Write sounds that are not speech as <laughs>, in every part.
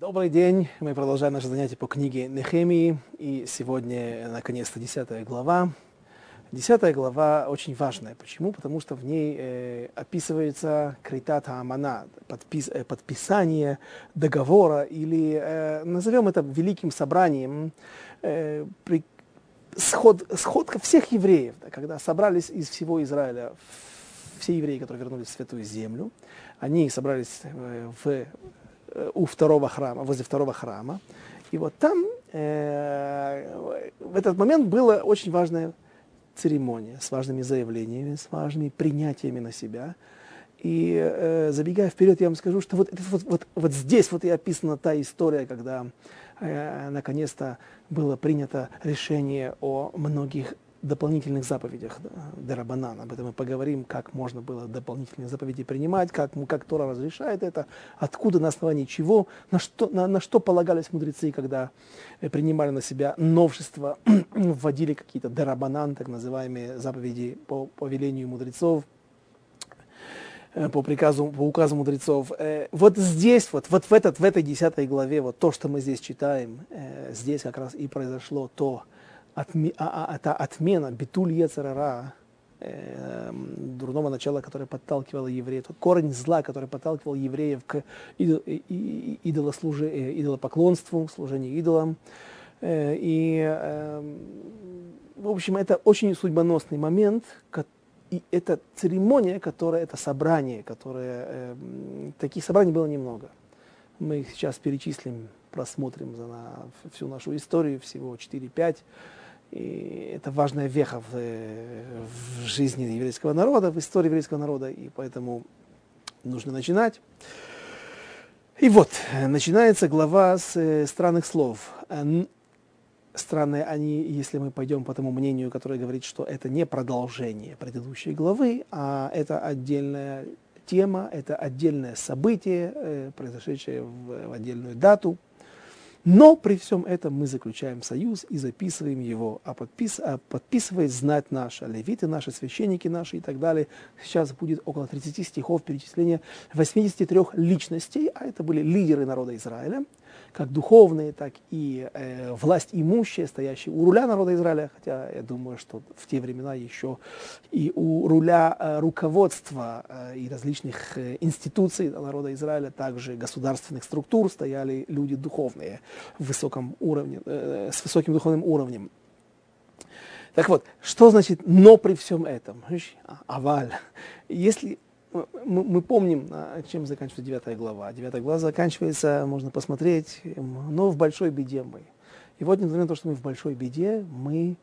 Добрый день. Мы продолжаем наше занятие по книге Нехемии. И сегодня, наконец-то, 10 глава. Десятая глава очень важная. Почему? Потому что в ней э, описывается критат амана, подпис, э, подписание договора, или э, назовем это великим собранием, э, при, сход, сходка всех евреев, да, когда собрались из всего Израиля все евреи, которые вернулись в Святую Землю, они собрались э, в у второго храма, возле второго храма. И вот там э, в этот момент была очень важная церемония с важными заявлениями, с важными принятиями на себя. И э, забегая вперед, я вам скажу, что вот, вот, вот, вот здесь вот и описана та история, когда э, наконец-то было принято решение о многих дополнительных заповедях Дарабанан. Об этом мы поговорим, как можно было дополнительные заповеди принимать, как, как Тора разрешает это, откуда, на основании чего, на что, на, на что полагались мудрецы, когда э, принимали на себя новшества, <clears throat> вводили какие-то Дарабанан, так называемые заповеди по, по велению мудрецов, э, по приказу, по указу мудрецов. Э, вот здесь, вот, вот в, этот, в этой десятой главе, вот то, что мы здесь читаем, здесь как раз и произошло то, отме, а, а, это отмена битуль ецерара, э, дурного начала, которое подталкивало евреев, корень зла, который подталкивал евреев к идол, идолослужи, э, идолопоклонству, служению идолам. Э, и, э, в общем, это очень судьбоносный момент, и это церемония, которая, это собрание, которое, э, таких собраний было немного. Мы их сейчас перечислим, просмотрим за на всю нашу историю, всего 4-5. И это важная веха в, в жизни еврейского народа, в истории еврейского народа, и поэтому нужно начинать. И вот, начинается глава с э, странных слов. Странные они, если мы пойдем по тому мнению, которое говорит, что это не продолжение предыдущей главы, а это отдельная тема, это отдельное событие, э, произошедшее в, в отдельную дату – но при всем этом мы заключаем союз и записываем его, а, подпис, а подписывает знать наша, левиты наши, священники наши и так далее. Сейчас будет около 30 стихов перечисления 83 личностей, а это были лидеры народа Израиля, как духовные, так и э, власть имущие, стоящие у руля народа Израиля, хотя я думаю, что в те времена еще и у руля э, руководства э, и различных э, институций народа Израиля, также государственных структур стояли люди духовные в высоком уровне, э, с высоким духовным уровнем. Так вот, что значит «но при всем этом»? Аваль. Если мы, мы помним, а, чем заканчивается 9 глава. 9 глава заканчивается, можно посмотреть, но в большой беде мы. И вот, несмотря на то, что мы в большой беде, мы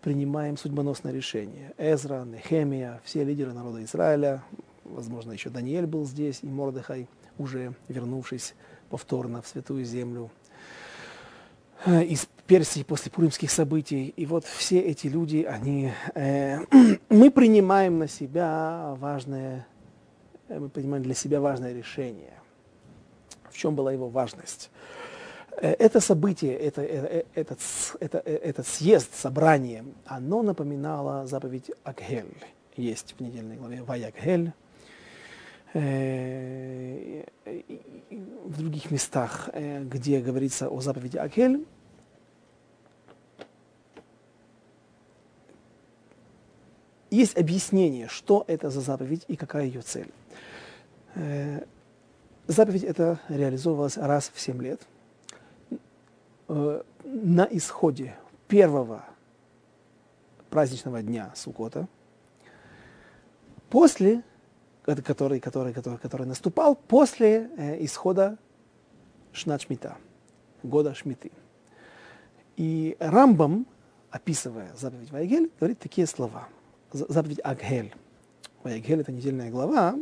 принимаем судьбоносное решение. Эзра, Нехемия, все лидеры народа Израиля, возможно, еще Даниэль был здесь, и Мордыхай, уже вернувшись повторно в Святую Землю, э, из Персии после пуримских событий. И вот все эти люди, они, э, <clears throat> мы принимаем на себя важное Э, мы понимаем для себя важное решение. В чем была его важность? Э, это событие, это, э, этот, это, этот съезд, собрание, оно напоминало заповедь Акхель. Есть в недельной главе Ваякхель. В других местах, где говорится о заповеди Акхель, есть объяснение, что это за заповедь и какая ее цель. Э, заповедь эта реализовывалась раз в 7 лет. Э, на исходе первого праздничного дня Сукота, после, который, который, который, который наступал после э, исхода Шначмита, года Шмиты. И Рамбам, описывая заповедь Вайгель, говорит такие слова. Заповедь Агхель. Вайгель – это недельная глава,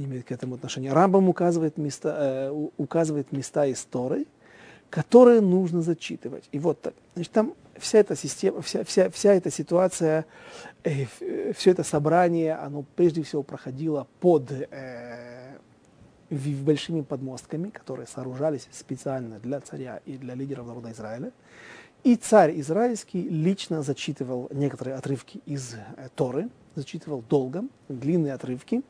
не имеет к этому отношения. Рамбам указывает места, э, указывает места из Торы, которые нужно зачитывать. И вот так. Значит, там вся эта система, вся, вся, вся эта ситуация, э, все это собрание, оно прежде всего проходило под э, большими подмостками, которые сооружались специально для царя и для лидеров народа Израиля. И царь израильский лично зачитывал некоторые отрывки из э, Торы, зачитывал долго, длинные отрывки.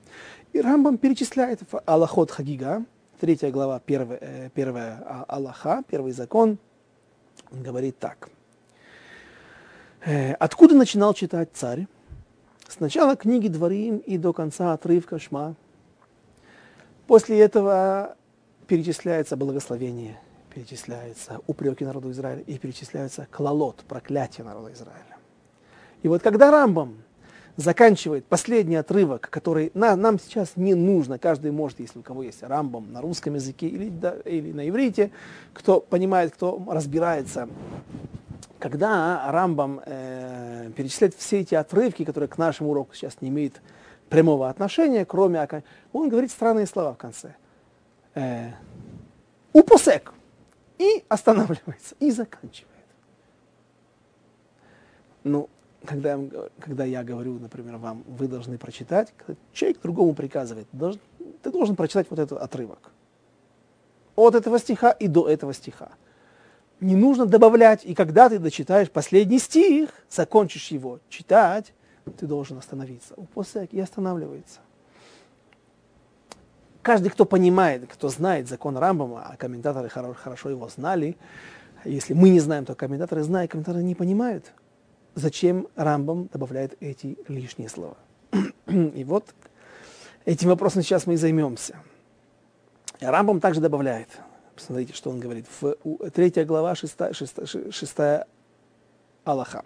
И Рамбам перечисляет в Аллахот Хагига, третья глава, первая, э, первая а, Аллаха, первый закон, он говорит так. Э, откуда начинал читать царь? Сначала книги Дворим и до конца отрывка Шма. После этого перечисляется благословение, перечисляется упреки народу Израиля и перечисляется клалот, проклятие народа Израиля. И вот когда Рамбам заканчивает последний отрывок, который на, нам сейчас не нужно, каждый может, если у кого есть Рамбам на русском языке или, да, или на иврите, кто понимает, кто разбирается, когда Рамбам э, перечисляет все эти отрывки, которые к нашему уроку сейчас не имеют прямого отношения, кроме он говорит странные слова в конце. Э, упосек. И останавливается, и заканчивает. Ну, когда, когда я говорю, например, вам, вы должны прочитать, человек другому приказывает, ты должен прочитать вот этот отрывок. От этого стиха и до этого стиха. Не нужно добавлять, и когда ты дочитаешь последний стих, закончишь его читать, ты должен остановиться. Упосек и останавливается. Каждый, кто понимает, кто знает закон Рамбама, а комментаторы хорошо его знали, если мы не знаем, то комментаторы знают, комментаторы не понимают, зачем Рамбам добавляет эти лишние слова. <clears throat> И вот этим вопросом сейчас мы и займемся. Рамбам также добавляет, посмотрите, что он говорит, в 3 глава 6, 6, 6 Аллаха.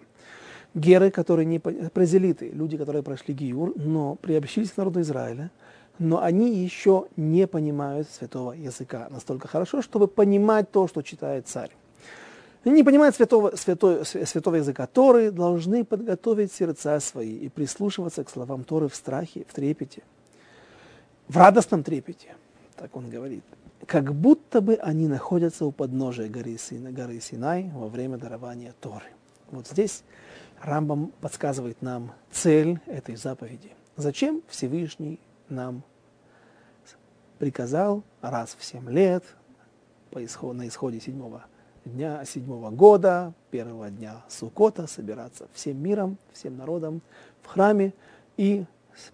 Геры, которые не презелиты, люди, которые прошли Гиюр, но приобщились к народу Израиля, но они еще не понимают святого языка настолько хорошо, чтобы понимать то, что читает царь не понимают святого, святой, святого языка Торы, должны подготовить сердца свои и прислушиваться к словам Торы в страхе, в трепете, в радостном трепете, так он говорит, как будто бы они находятся у подножия горы, Сина, горы Синай во время дарования Торы. Вот здесь Рамбам подсказывает нам цель этой заповеди. Зачем Всевышний нам приказал раз в семь лет по исходу, на исходе седьмого дня седьмого года, первого дня Сукота, собираться всем миром, всем народом в храме и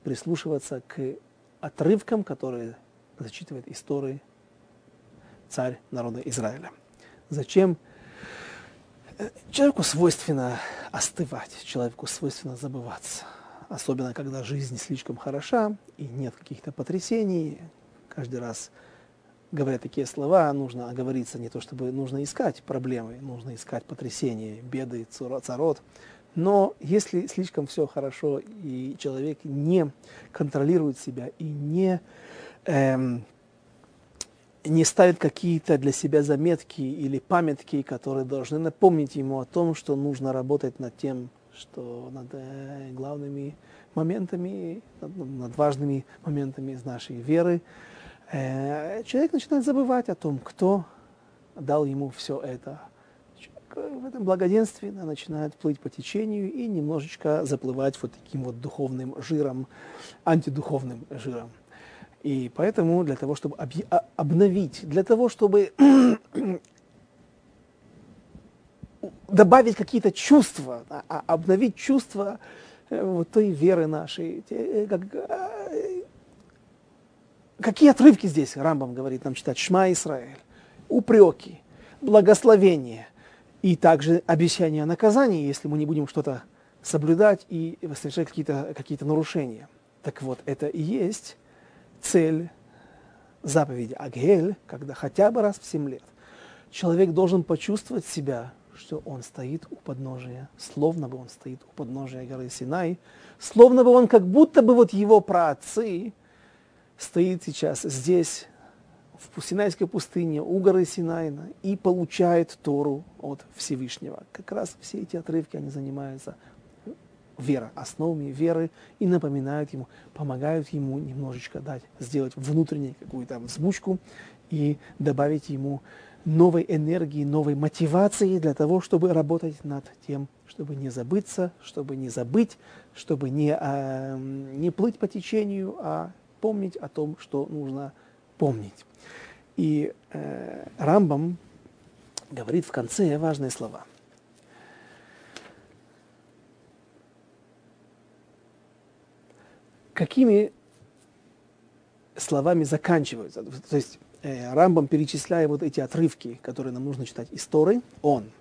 прислушиваться к отрывкам, которые зачитывает истории царь народа Израиля. Зачем? Человеку свойственно остывать, человеку свойственно забываться. Особенно, когда жизнь слишком хороша и нет каких-то потрясений. Каждый раз говоря такие слова, нужно оговориться не то, чтобы нужно искать проблемы, нужно искать потрясения, беды, царот. Но если слишком все хорошо, и человек не контролирует себя и не, эм, не ставит какие-то для себя заметки или памятки, которые должны напомнить ему о том, что нужно работать над тем, что над э, главными моментами, над, над важными моментами из нашей веры, человек начинает забывать о том, кто дал ему все это. в этом благоденствии начинает плыть по течению и немножечко заплывать вот таким вот духовным жиром, антидуховным жиром. И поэтому для того, чтобы обновить, для того, чтобы <clears throat> добавить какие-то чувства, а, обновить чувства э, вот той веры нашей, э, как, Какие отрывки здесь Рамбам говорит нам читать? Шма Исраэль, упреки, благословения и также обещание наказания, если мы не будем что-то соблюдать и совершать какие-то какие нарушения. Так вот, это и есть цель заповеди Агель, когда хотя бы раз в 7 лет человек должен почувствовать себя, что он стоит у подножия, словно бы он стоит у подножия горы Синай, словно бы он как будто бы вот его праотцы стоит сейчас здесь, в Синайской пустыне, у горы Синайна, и получает Тору от Всевышнего. Как раз все эти отрывки, они занимаются вера, основами веры и напоминают ему, помогают ему немножечко дать, сделать внутреннюю какую-то взбучку и добавить ему новой энергии, новой мотивации для того, чтобы работать над тем, чтобы не забыться, чтобы не забыть, чтобы не, э, не плыть по течению, а помнить о том, что нужно помнить. И э, Рамбам говорит в конце важные слова. Какими словами заканчиваются? То есть э, Рамбам, перечисляя вот эти отрывки, которые нам нужно читать из Торы, он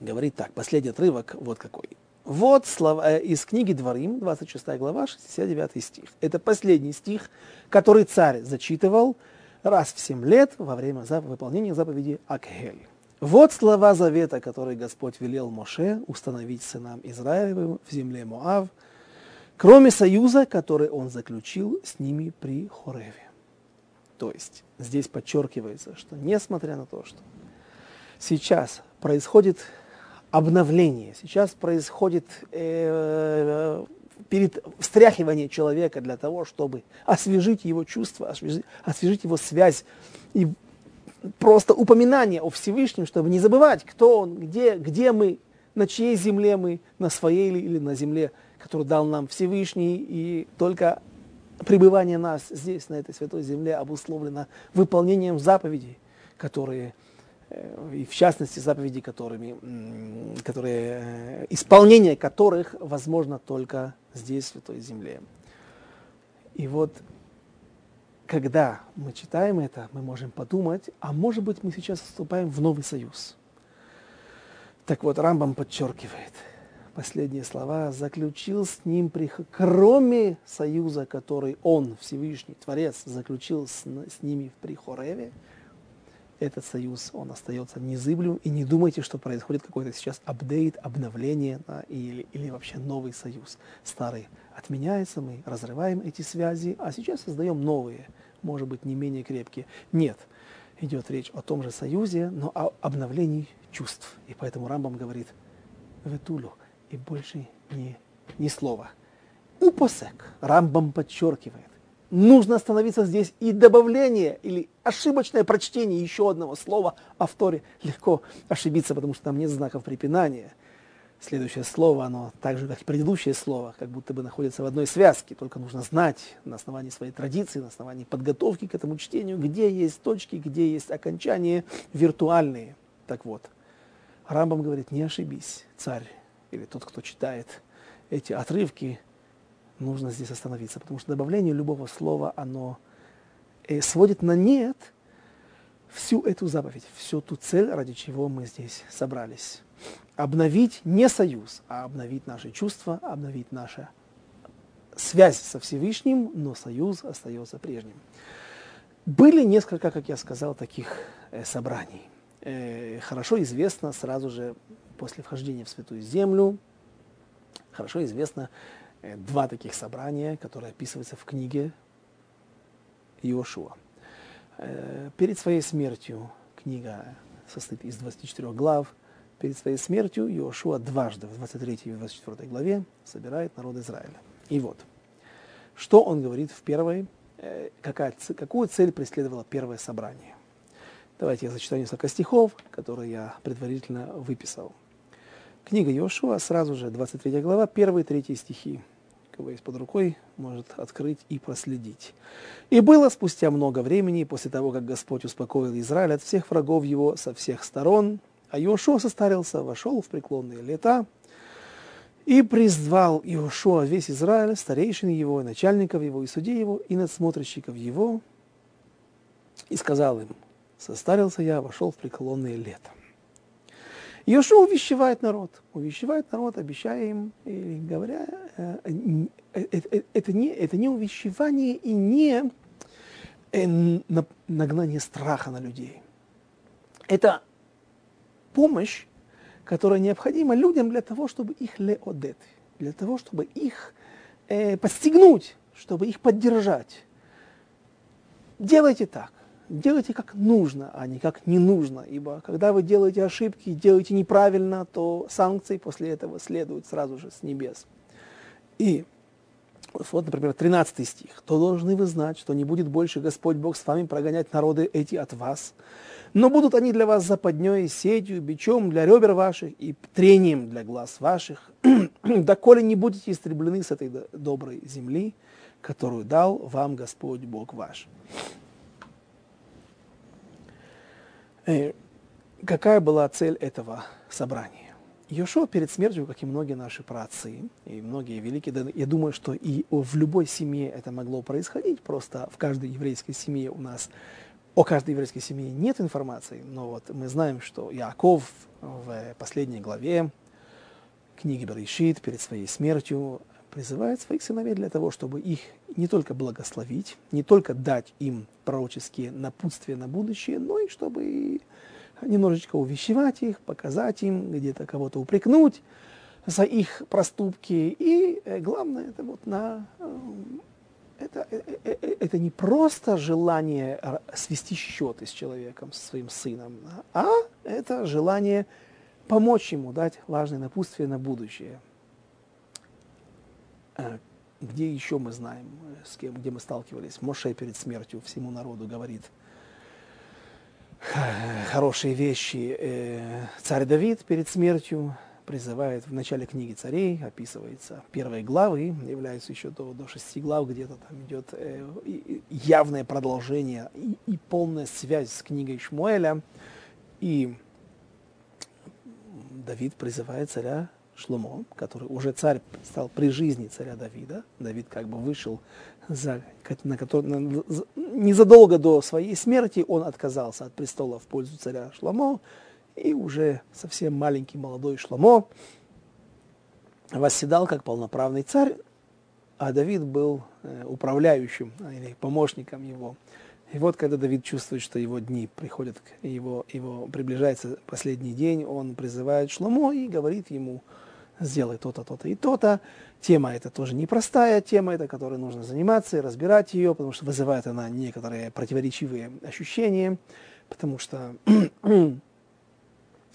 говорит так, последний отрывок вот какой. Вот слова э, из книги Дворим, 26 глава, 69 стих. Это последний стих, который царь зачитывал раз в семь лет во время выполнения заповеди Акхель. Вот слова завета, которые Господь велел Моше установить сынам Израилевым в земле Моав, кроме союза, который он заключил с ними при Хореве. То есть здесь подчеркивается, что несмотря на то, что сейчас происходит обновление, сейчас происходит э, перед встряхивание человека для того, чтобы освежить его чувства, освежить, освежить его связь. И просто упоминание о Всевышнем, чтобы не забывать, кто он, где, где мы, на чьей земле мы, на своей или, или на земле, которую дал нам Всевышний, и только пребывание нас здесь, на этой святой земле, обусловлено выполнением заповедей, которые и в частности заповеди, которыми, которые, э, исполнение которых возможно только здесь, в Святой Земле. И вот, когда мы читаем это, мы можем подумать, а может быть мы сейчас вступаем в новый союз. Так вот, Рамбам подчеркивает, последние слова, заключил с ним, кроме союза, который он, Всевышний Творец, заключил с, с ними в Прихореве, этот союз, он остается незыблем, и не думайте, что происходит какой-то сейчас апдейт, обновление да, или, или вообще новый союз. Старый отменяется, мы разрываем эти связи, а сейчас создаем новые, может быть, не менее крепкие. Нет, идет речь о том же союзе, но о обновлении чувств. И поэтому Рамбам говорит «ветулю» и больше ни, ни слова. Упосек, Рамбам подчеркивает, нужно остановиться здесь. И добавление или ошибочное прочтение еще одного слова о Вторе легко ошибиться, потому что там нет знаков препинания. Следующее слово, оно так же, как и предыдущее слово, как будто бы находится в одной связке, только нужно знать на основании своей традиции, на основании подготовки к этому чтению, где есть точки, где есть окончания виртуальные. Так вот, Рамбам говорит, не ошибись, царь, или тот, кто читает эти отрывки, нужно здесь остановиться, потому что добавление любого слова, оно э, сводит на нет всю эту заповедь, всю ту цель, ради чего мы здесь собрались. Обновить не союз, а обновить наши чувства, обновить нашу связь со Всевышним, но союз остается прежним. Были несколько, как я сказал, таких э, собраний. Э, хорошо известно сразу же после вхождения в Святую Землю, хорошо известно два таких собрания, которые описываются в книге Иошуа. Э, перед своей смертью книга состоит из 24 глав. Перед своей смертью Иошуа дважды, в 23 и 24 главе, собирает народ Израиля. И вот, что он говорит в первой, э, какая, какую цель преследовало первое собрание. Давайте я зачитаю несколько стихов, которые я предварительно выписал. Книга Иошуа, сразу же 23 глава, первые третьи стихи кого есть под рукой, может открыть и проследить. И было спустя много времени, после того, как Господь успокоил Израиль от всех врагов его со всех сторон, а Иошуа состарился, вошел в преклонные лета, и призвал Иошуа весь Израиль, старейшин его, и начальников его, и судей его, и надсмотрщиков его, и сказал им, состарился я, вошел в преклонные лета. Иошуа увещевает народ, увещевает народ, обещая им, и говоря, э, э, э, это не, это не увещевание и не нагнание страха на людей. Это помощь, которая необходима людям для того, чтобы их леодет, для того, чтобы их э, подстегнуть, чтобы их поддержать. Делайте так делайте как нужно, а не как не нужно. Ибо когда вы делаете ошибки, делаете неправильно, то санкции после этого следуют сразу же с небес. И вот, например, 13 стих. «То должны вы знать, что не будет больше Господь Бог с вами прогонять народы эти от вас, но будут они для вас западней, сетью, бичом для ребер ваших и трением для глаз ваших, <clears throat> доколе не будете истреблены с этой доброй земли, которую дал вам Господь Бог ваш». Э, какая была цель этого собрания? Йошуа перед смертью, как и многие наши праотцы, и многие великие, я думаю, что и в любой семье это могло происходить, просто в каждой еврейской семье у нас о каждой еврейской семье нет информации, но вот мы знаем, что Яков в последней главе книги Берешит перед своей смертью призывает своих сыновей для того, чтобы их не только благословить, не только дать им пророческие напутствия на будущее, но и чтобы немножечко увещевать их, показать им, где-то кого-то упрекнуть за их проступки. И э, главное, это вот на э, это, это, это не просто желание свести счеты с человеком, со своим сыном, а это желание помочь ему, дать важное напутствие на будущее. Э, где еще мы знаем, с кем, где мы сталкивались? Моше перед смертью всему народу говорит хорошие вещи. Царь Давид перед смертью призывает в начале книги царей, описывается первые главы, являются еще до, до шести глав, где-то там идет э, явное продолжение и, и полная связь с книгой Шмуэля. И Давид призывает царя Шломо, который уже царь стал при жизни царя Давида. Давид как бы вышел за, на на, незадолго до своей смерти, он отказался от престола в пользу царя Шломо и уже совсем маленький молодой Шломо восседал как полноправный царь, а Давид был э, управляющим а, или помощником его. И вот когда Давид чувствует, что его дни приходят, его, его приближается последний день, он призывает Шломо и говорит ему, сделай то-то, то-то и то-то. Тема эта тоже непростая тема, это которой нужно заниматься и разбирать ее, потому что вызывает она некоторые противоречивые ощущения, потому что <clears throat>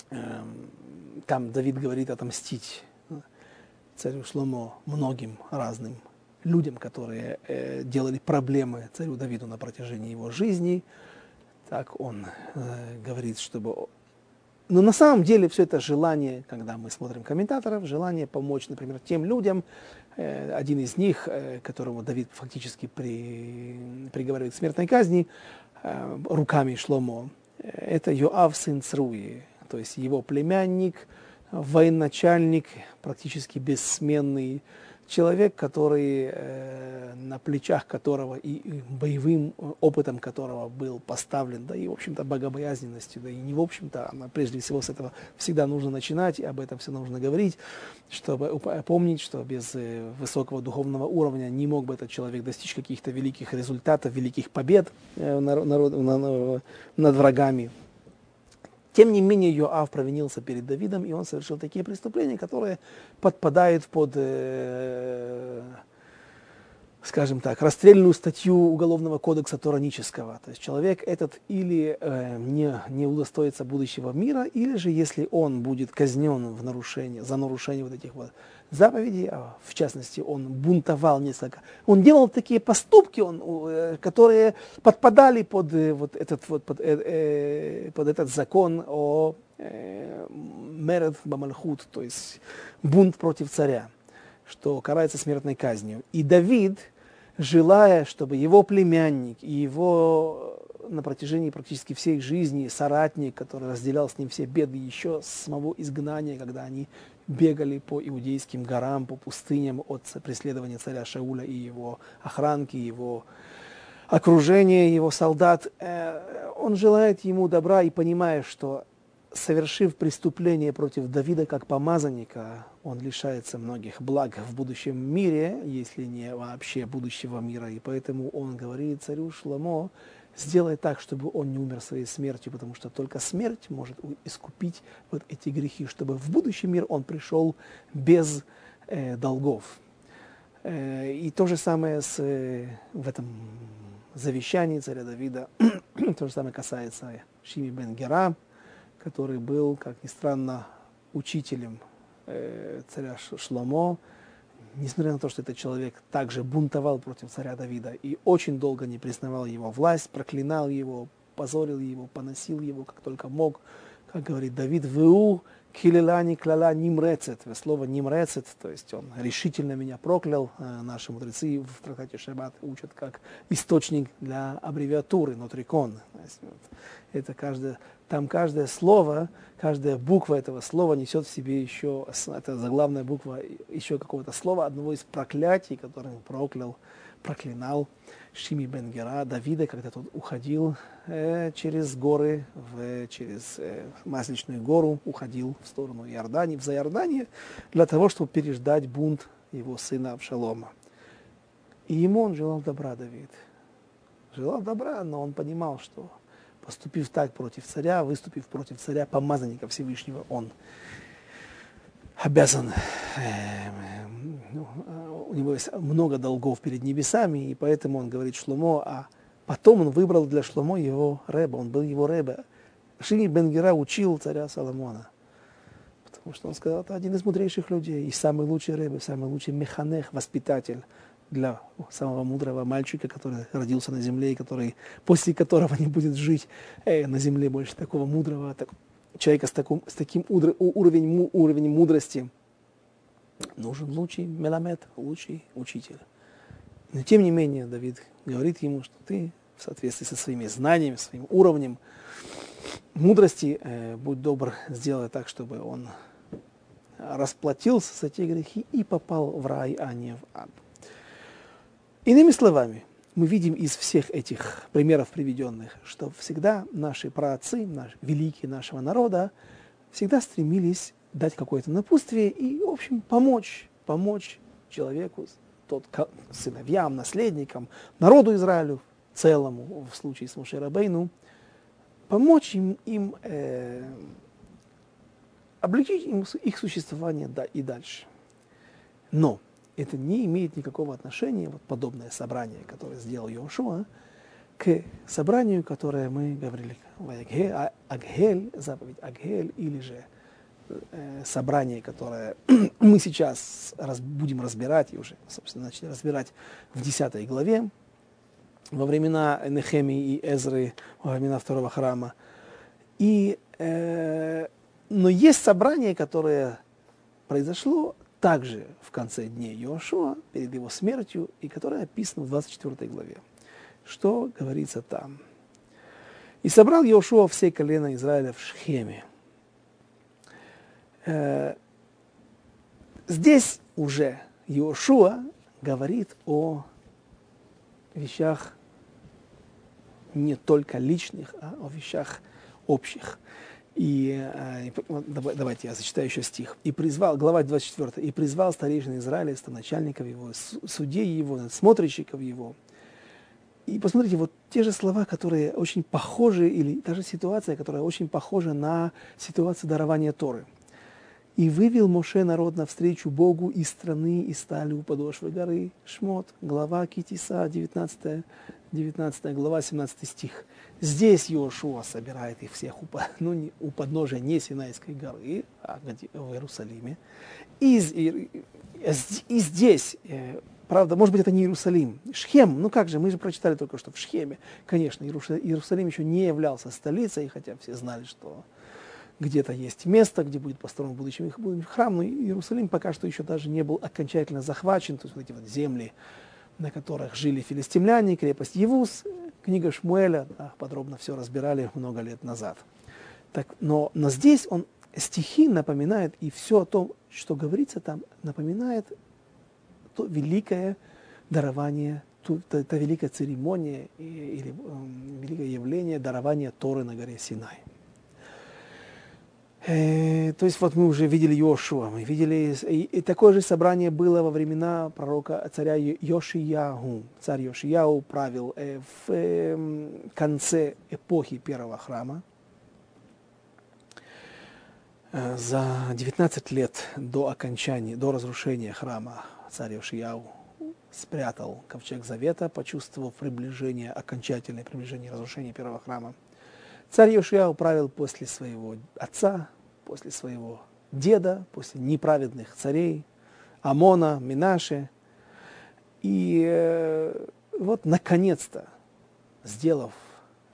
Эм, там Давид говорит отомстить царю Шломо многим разным людям, которые э, делали проблемы царю Давиду на протяжении его жизни. Так он э, говорит, чтобы... Но на самом деле все это желание, когда мы смотрим комментаторов, желание помочь, например, тем людям, э, один из них, э, которому Давид фактически при, приговаривает к смертной казни, э, руками Шломо, э, это Йоав сын Цруи, то есть его племянник, военачальник, практически бессменный человек, который, э, на плечах которого и, боевым опытом которого был поставлен, да и, в общем-то, богобоязненностью, да и не в общем-то, а прежде всего с этого всегда нужно начинать, и об этом все нужно говорить, чтобы помнить, что без э, высокого духовного уровня не мог бы этот человек достичь каких-то великих результатов, великих побед э, над, над врагами. Тем не менее, Йоав провинился перед Давидом, и он совершил такие преступления, которые подпадают под, э, скажем так, расстрельную статью Уголовного кодекса Торанического. То есть человек этот или э, не, не удостоится будущего мира, или же если он будет казнен в нарушение, за нарушение вот этих вот заповедей, а в частности, он бунтовал несколько. Он делал такие поступки, он, э, которые подпадали под, э, вот этот, вот, под, э, под этот закон о меред бамальхут, то есть бунт против царя, что карается смертной казнью. И Давид, желая, чтобы его племянник и его на протяжении практически всей жизни соратник, который разделял с ним все беды еще с самого изгнания, когда они бегали по иудейским горам, по пустыням от преследования царя Шауля и его охранки, его окружения, его солдат. Э, он желает ему добра и понимая, что совершив преступление против Давида как помазанника, он лишается многих благ в будущем мире, если не вообще будущего мира. И поэтому он говорит царю Шламо, сделай так, чтобы он не умер своей смертью, потому что только смерть может искупить вот эти грехи, чтобы в будущий мир он пришел без э, долгов. Э, и то же самое с, э, в этом завещании царя Давида, <clears throat> то же самое касается Шими бен Гера, который был, как ни странно, учителем э, царя Шломо, несмотря на то, что этот человек также бунтовал против царя Давида и очень долго не признавал его власть, проклинал его, позорил его, поносил его, как только мог, как говорит Давид, «Ву килелани клала нимрецет». Слово нимрецет, то есть он решительно меня проклял. Э, наши мудрецы в трактате Шаббат учат как источник для аббревиатуры, нотрикон. Это каждое там каждое слово, каждая буква этого слова несет в себе еще, это заглавная буква, еще какого-то слова, одного из проклятий, которым проклял, проклинал Шими Бенгера, Давида, когда тот уходил э, через горы, в, через э, Масличную гору, уходил в сторону Иордании, в Заиордание, для того, чтобы переждать бунт его сына Авшалома. И ему он желал добра, Давид. Желал добра, но он понимал, что поступив так против царя, выступив против царя, помазанника Всевышнего, он обязан, э, ну, у него есть много долгов перед небесами, и поэтому он говорит Шломо, а потом он выбрал для Шломо его рэба, он был его рэба. Шими Бенгера учил царя Соломона, потому что он сказал, это один из мудрейших людей, и самый лучший рэбе, самый лучший механех, воспитатель для самого мудрого мальчика, который родился на земле, и который, после которого не будет жить э, на земле больше такого мудрого, так, человека с, таким, с таким удр, уровень, уровень мудрости, нужен лучший меламет, лучший учитель. Но тем не менее, Давид говорит ему, что ты в соответствии со своими знаниями, своим уровнем мудрости, э, будь добр, сделай так, чтобы он расплатился за те грехи и попал в рай, а не в ад. Иными словами, мы видим из всех этих примеров приведенных, что всегда наши праотцы, наши, великие нашего народа, всегда стремились дать какое-то напутствие и, в общем, помочь, помочь человеку, тот, сыновьям, наследникам, народу Израилю целому, в случае с Мушерабейну, помочь им, им э, облегчить им их существование да, и дальше. Но это не имеет никакого отношения, вот подобное собрание, которое сделал Йошуа, к собранию, которое мы говорили, Агхель, заповедь Агхель, или же э, собрание, которое <clears throat> мы сейчас раз, будем разбирать, и уже, собственно, начали разбирать в 10 главе, во времена Нехемии и Эзры, во времена второго храма. И, э, но есть собрание, которое произошло также в конце дней Иошуа, перед его смертью, и которое описано в 24 главе. Что говорится там? «И собрал Иошуа все колена Израиля в Шхеме». Э, здесь уже Иошуа говорит о вещах не только личных, а о вещах общих. И, э, давайте я зачитаю еще стих. «И призвал, глава 24, «И призвал старейшин Израиля, начальников его, судей его, надсмотрщиков его». И посмотрите, вот те же слова, которые очень похожи, или та же ситуация, которая очень похожа на ситуацию дарования Торы. «И вывел Моше народ навстречу Богу из страны, и стали у подошвы горы». Шмот, глава Китиса, 19, 19 глава, 17 стих. Здесь Иошуа собирает их всех у, ну, не, у подножия не Синайской горы, а в Иерусалиме. И, и, и здесь, э, правда, может быть, это не Иерусалим, Шхем, ну как же, мы же прочитали только что в Шхеме. Конечно, Иерусалим еще не являлся столицей, хотя все знали, что где-то есть место, где будет построен их храм, но Иерусалим пока что еще даже не был окончательно захвачен, то есть вот эти вот земли, на которых жили филистимляне, крепость Евус, книга Шмуэля, да, подробно все разбирали много лет назад. Так, но, но здесь он стихи напоминает, и все о том, что говорится там, напоминает то великое дарование, ту, та, та великая церемония или э, великое явление дарования Торы на горе Синай. Э, то есть вот мы уже видели Йошуа, мы видели, и, и такое же собрание было во времена пророка царя Йошияху. Царь Йошияу правил э, в э, конце эпохи первого храма. Э, за 19 лет до окончания, до разрушения храма царь Йошияу спрятал ковчег завета, почувствовав приближение, окончательное приближение разрушения первого храма. Царь Йошияу правил после своего отца, после своего деда, после неправедных царей, Амона, Минаши. И э, вот, наконец-то, сделав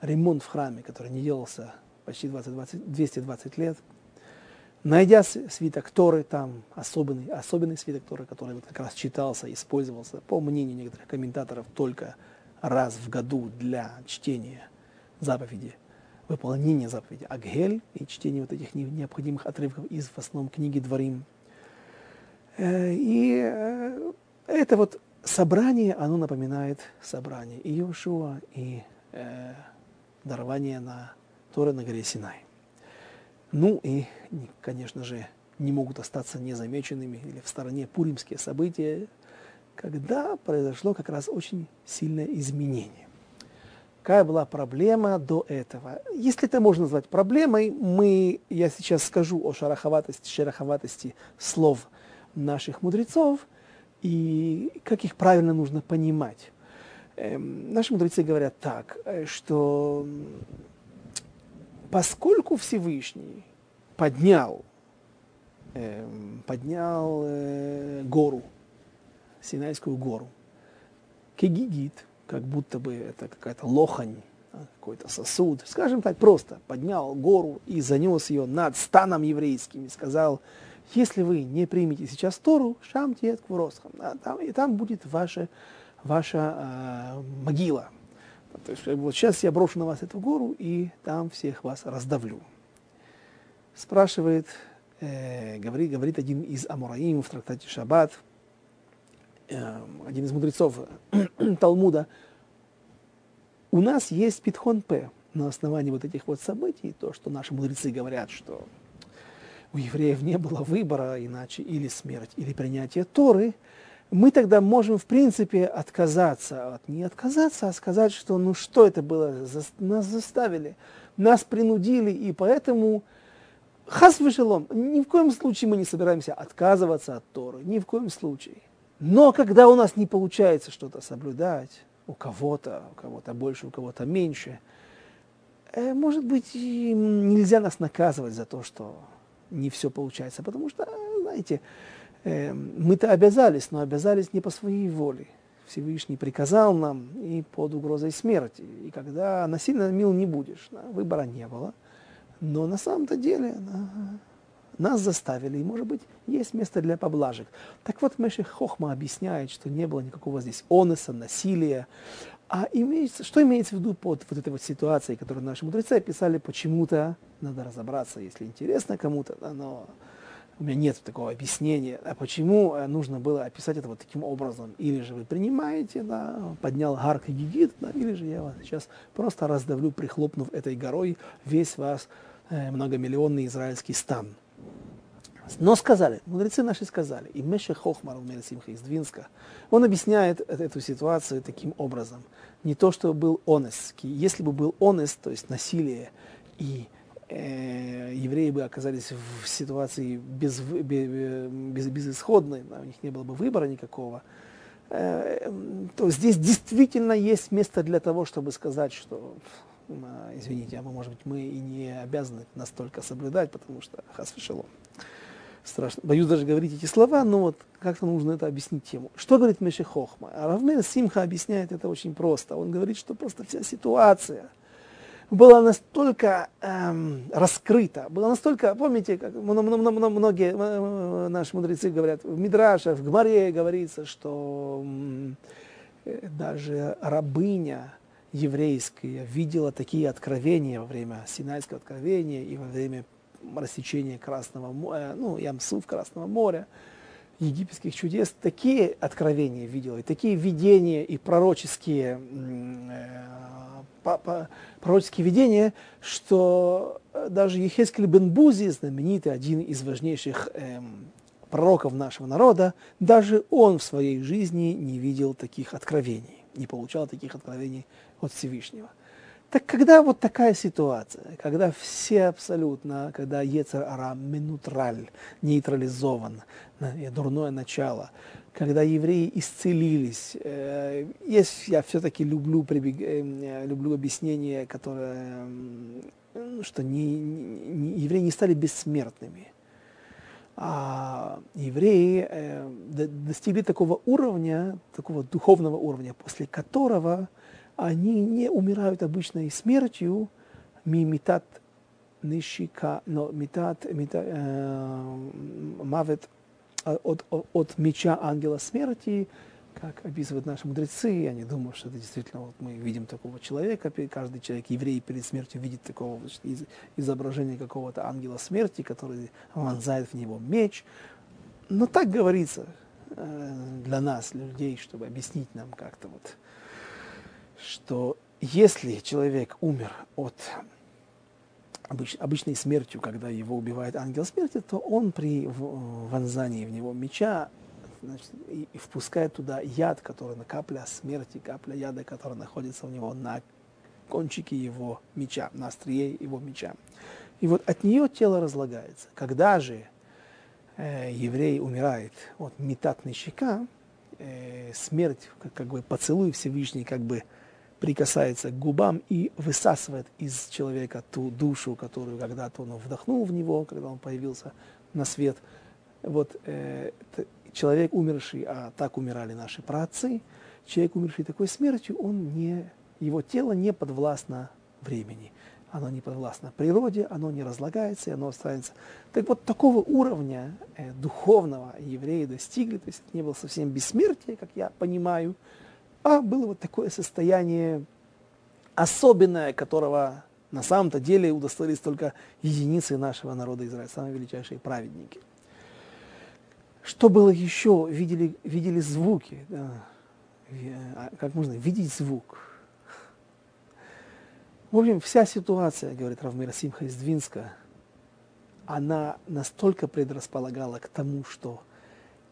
ремонт в храме, который не делался почти 20, 20, 220 лет, найдя свиток Торы, там особенный, особенный свиток Торы, который вот как раз читался, использовался, по мнению некоторых комментаторов, только раз в году для чтения заповеди выполнение заповеди Агель и чтение вот этих необходимых отрывков из в основном книги Дворим. Э, и э, это вот собрание, оно напоминает собрание и Иошуа, и э, дарование на Торы на горе Синай. Ну и, конечно же, не могут остаться незамеченными или в стороне пуримские события, когда произошло как раз очень сильное изменение. Какая была проблема до этого? Если это можно назвать проблемой, мы, я сейчас скажу о шероховатости, шероховатости слов наших мудрецов и как их правильно нужно понимать. Эм, наши мудрецы говорят так, э, что поскольку Всевышний поднял, эм, поднял э, гору, Синайскую гору, кегигит, как будто бы это какая-то лохань, какой-то сосуд, скажем так, просто поднял гору и занес ее над станом еврейским и сказал, если вы не примете сейчас Тору, шамте от квуросхам, там, и там будет ваша, ваша э, могила. То есть вот сейчас я брошу на вас эту гору и там всех вас раздавлю. Спрашивает, э, говорит, говорит один из Амураим в трактате Шаббат, один из мудрецов <clears throat> Талмуда, у нас есть Питхон П на основании вот этих вот событий, то, что наши мудрецы говорят, что у евреев не было выбора иначе или смерть, или принятие Торы, мы тогда можем, в принципе, отказаться. От, не отказаться, а сказать, что ну что это было, нас заставили, нас принудили, и поэтому хас вышелом, ни в коем случае мы не собираемся отказываться от Торы, ни в коем случае. Но когда у нас не получается что-то соблюдать, у кого-то, у кого-то больше, у кого-то меньше, э, может быть, нельзя нас наказывать за то, что не все получается, потому что, знаете, э, мы-то обязались, но обязались не по своей воле. Всевышний приказал нам и под угрозой смерти. И когда насильно мил не будешь, выбора не было. Но на самом-то деле нас заставили, и, может быть, есть место для поблажек. Так вот, Меших Хохма объясняет, что не было никакого здесь онеса, насилия, а имеется, что имеется в виду под вот этой вот ситуацией, которую наши мудрецы описали, почему-то надо разобраться, если интересно кому-то, но у меня нет такого объяснения, а почему э, нужно было описать это вот таким образом. Или же вы принимаете, да, поднял гарк и гигит, да, или же я вас сейчас просто раздавлю, прихлопнув этой горой весь вас э, многомиллионный израильский стан. Но сказали, мудрецы наши сказали, и Меше Хохмар Симха из Двинска, он объясняет эту ситуацию таким образом. Не то, что был онест. Если бы был онест, то есть насилие, и э, евреи бы оказались в ситуации без, без, безысходной, у них не было бы выбора никакого, э, то здесь действительно есть место для того, чтобы сказать, что извините, а мы, может быть, мы и не обязаны настолько соблюдать, потому что хасфишелом страшно. Боюсь даже говорить эти слова, но вот как-то нужно это объяснить тему. Что говорит Меши Хохма? А Равмейр Симха объясняет это очень просто. Он говорит, что просто вся ситуация была настолько эм, раскрыта, была настолько, помните, как многие наши мудрецы говорят, в Мидраше, в Гмаре говорится, что э, даже рабыня еврейская видела такие откровения во время Синайского откровения и во время рассечение Красного моря, ну, Ямсуф Красного моря, египетских чудес, такие откровения видел, и такие видения и пророческие, э, пророческие видения, что даже Ехескель бен Бузи, знаменитый, один из важнейших э, пророков нашего народа, даже он в своей жизни не видел таких откровений, не получал таких откровений от Всевышнего – так когда вот такая ситуация, когда все абсолютно, когда Ецер Ара минутраль, нейтрализован, дурное начало, когда евреи исцелились, э, есть, я все-таки люблю, прибег, э, люблю объяснение, которое, что не, не, евреи не стали бессмертными, а евреи э, достигли такого уровня, такого духовного уровня, после которого они не умирают обычной смертью, мимитат нишика, но митат, митат э, мавет а, от, от, меча ангела смерти, как описывают наши мудрецы, я не думаю, что это действительно вот мы видим такого человека, каждый человек, еврей перед смертью видит такого из, изображения какого-то ангела смерти, который вонзает в него меч. Но так говорится, э, для нас, людей, чтобы объяснить нам как-то вот, что если человек умер от обыч, обычной смертью, когда его убивает ангел смерти, то он при вонзании в него меча значит, и, и впускает туда яд, который на капля смерти, капля яда, которая находится у него на кончике его меча, на острие его меча. И вот от нее тело разлагается. Когда же э, еврей умирает от метатной щека, э, смерть, как, как бы поцелуй Всевышний, как бы прикасается к губам и высасывает из человека ту душу, которую когда-то он вдохнул в него, когда он появился на свет. Вот э, человек умерший, а так умирали наши праотцы, человек умерший такой смертью, он не, его тело не подвластно времени, оно не подвластно природе, оно не разлагается, и оно останется. Так вот, такого уровня э, духовного евреи достигли, то есть это не было совсем бессмертие, как я понимаю, а было вот такое состояние особенное, которого на самом-то деле удостоились только единицы нашего народа Израиля, самые величайшие праведники. Что было еще? Видели, видели звуки. Да. А как можно видеть звук? В общем, вся ситуация, говорит Равмира Симха из Двинска, она настолько предрасполагала к тому, что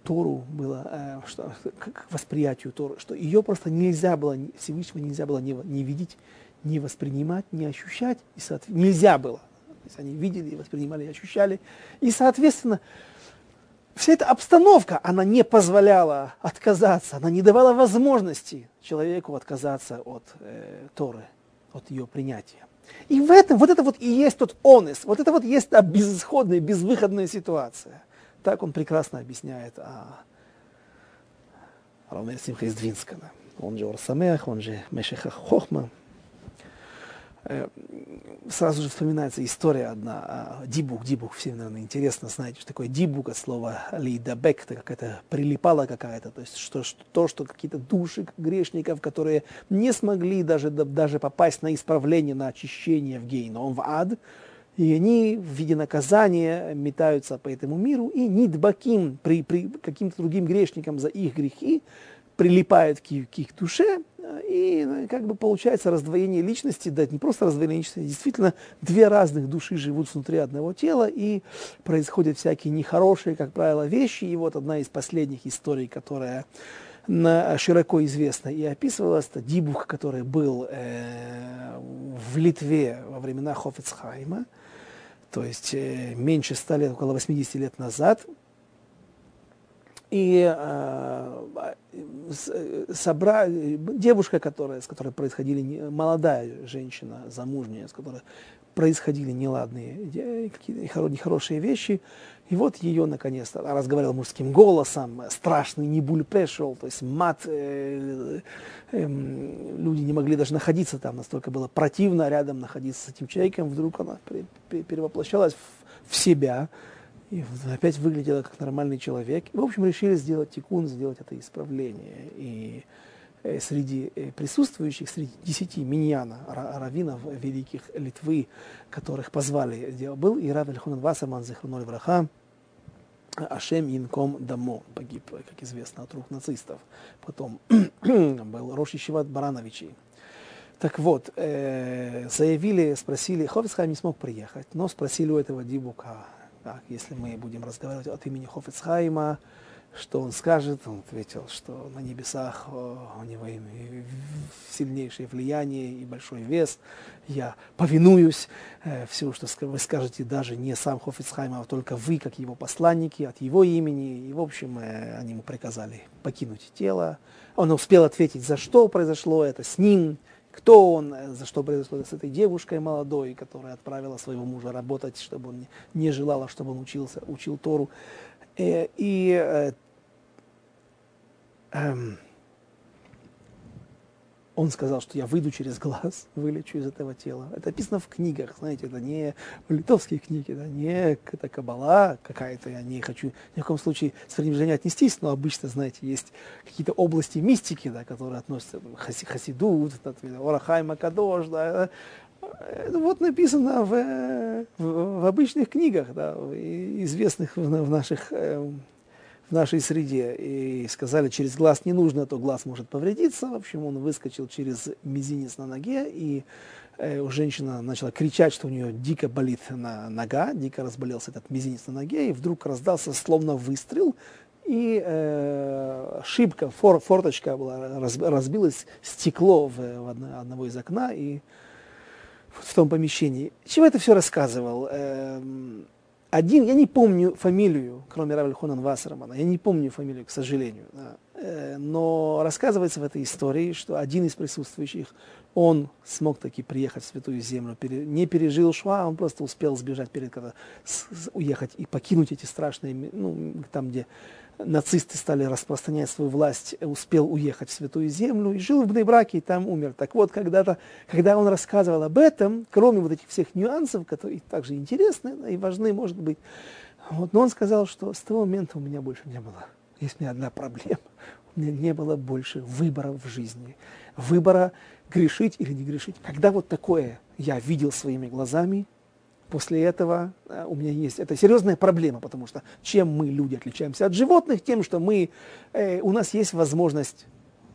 Тору было, э, что, к восприятию Торы, что ее просто нельзя было, Всевышнего нельзя было не, не видеть, не воспринимать, не ощущать, и соответственно, нельзя было. То есть они видели, воспринимали, ощущали. И, соответственно, вся эта обстановка, она не позволяла отказаться, она не давала возможности человеку отказаться от э, Торы, от ее принятия. И в этом, вот это вот и есть тот онес, вот это вот есть та безысходная, безвыходная ситуация – так он прекрасно объясняет о Равнер Симха из Двинска. Да. Он же Орсамех, он же Мешеха Хохма. Э, сразу же вспоминается история одна, дибук, дибук, всем, наверное, интересно, знаете, что такое дибук от слова лидабек, это какая-то прилипала какая-то, то есть что, что, то, что какие-то души грешников, которые не смогли даже, даже попасть на исправление, на очищение в гейном, в ад, и они в виде наказания метаются по этому миру, и нидбаким, при, при каким-то другим грешникам за их грехи, прилипают к, к их душе, и ну, как бы получается раздвоение личности, да, не просто раздвоение личности, а действительно две разных души живут внутри одного тела, и происходят всякие нехорошие, как правило, вещи. И вот одна из последних историй, которая широко известна и описывалась, это Дибух, который был э, в Литве во времена Хофицхайма, то есть э, меньше 100 лет, около 80 лет назад. И э, э собра... девушка, которая, с которой происходили, молодая женщина, замужняя, с которой происходили неладные, какие-то нехорошие вещи. И вот ее наконец-то, она разговаривала мужским голосом, страшный небуль пришел, то есть мат, э, э, э, люди не могли даже находиться там, настолько было противно рядом находиться с этим человеком, вдруг она перевоплощалась в, в себя, и опять выглядела как нормальный человек. В общем, решили сделать тикун, сделать это исправление. И Э, среди э, присутствующих, среди десяти миньяна, раввинов великих Литвы, которых позвали, был и Рав Эльхунан Вассерман, Зихруноль Враха, Ашем Инком Дамо, погиб, как известно, от рук нацистов. Потом <clears throat> был Рош Ищеват Барановичи. Так вот, э, заявили, спросили, Хофицхайм не смог приехать, но спросили у этого Дибука, так, если мы будем разговаривать от имени Хофицхайма, что он скажет? Он ответил, что на небесах у него сильнейшее влияние и большой вес. Я повинуюсь э, всему, что вы скажете, даже не сам Хофицхайм, а только вы, как его посланники, от его имени. И, в общем, э, они ему приказали покинуть тело. Он успел ответить, за что произошло это с ним, кто он, э, за что произошло с этой девушкой молодой, которая отправила своего мужа работать, чтобы он не желала, чтобы он учился, учил Тору. Э, и э, эм, он сказал, что я выйду через глаз, <laughs> вылечу из этого тела. Это описано в книгах, знаете, это не литовские книги, да, не это кабала какая-то, я не хочу ни в коем случае с пренебрежением отнестись, но обычно, знаете, есть какие-то области мистики, да, которые относятся к хаси, хасидут, Орахай Макадош, да, вот написано в, в, в обычных книгах, да, известных в, в наших, э, в нашей среде. И сказали, через глаз не нужно, а то глаз может повредиться. В общем, он выскочил через мизинец на ноге, и э, женщина начала кричать, что у нее дико болит на нога, дико разболелся этот мизинец на ноге, и вдруг раздался словно выстрел, и э, шибка, фор, форточка была, раз, разбилось стекло в, в одно, одного из окна и в том помещении. Чего это все рассказывал? Э, один, я не помню фамилию, кроме Равель Хонан Вассермана, я не помню фамилию, к сожалению, да. э, но рассказывается в этой истории, что один из присутствующих, он смог таки приехать в Святую Землю, не пережил Шва, он просто успел сбежать перед, когда уехать и покинуть эти страшные, ну, там, где нацисты стали распространять свою власть, успел уехать в Святую Землю и жил в Бнейбраке и там умер. Так вот, когда-то, когда он рассказывал об этом, кроме вот этих всех нюансов, которые также интересны и важны, может быть, вот, но он сказал, что с того момента у меня больше не было. Есть у меня одна проблема. У меня не было больше выбора в жизни. Выбора грешить или не грешить. Когда вот такое я видел своими глазами, после этого э, у меня есть это серьезная проблема, потому что чем мы, люди, отличаемся от животных, тем, что мы, э, у нас есть возможность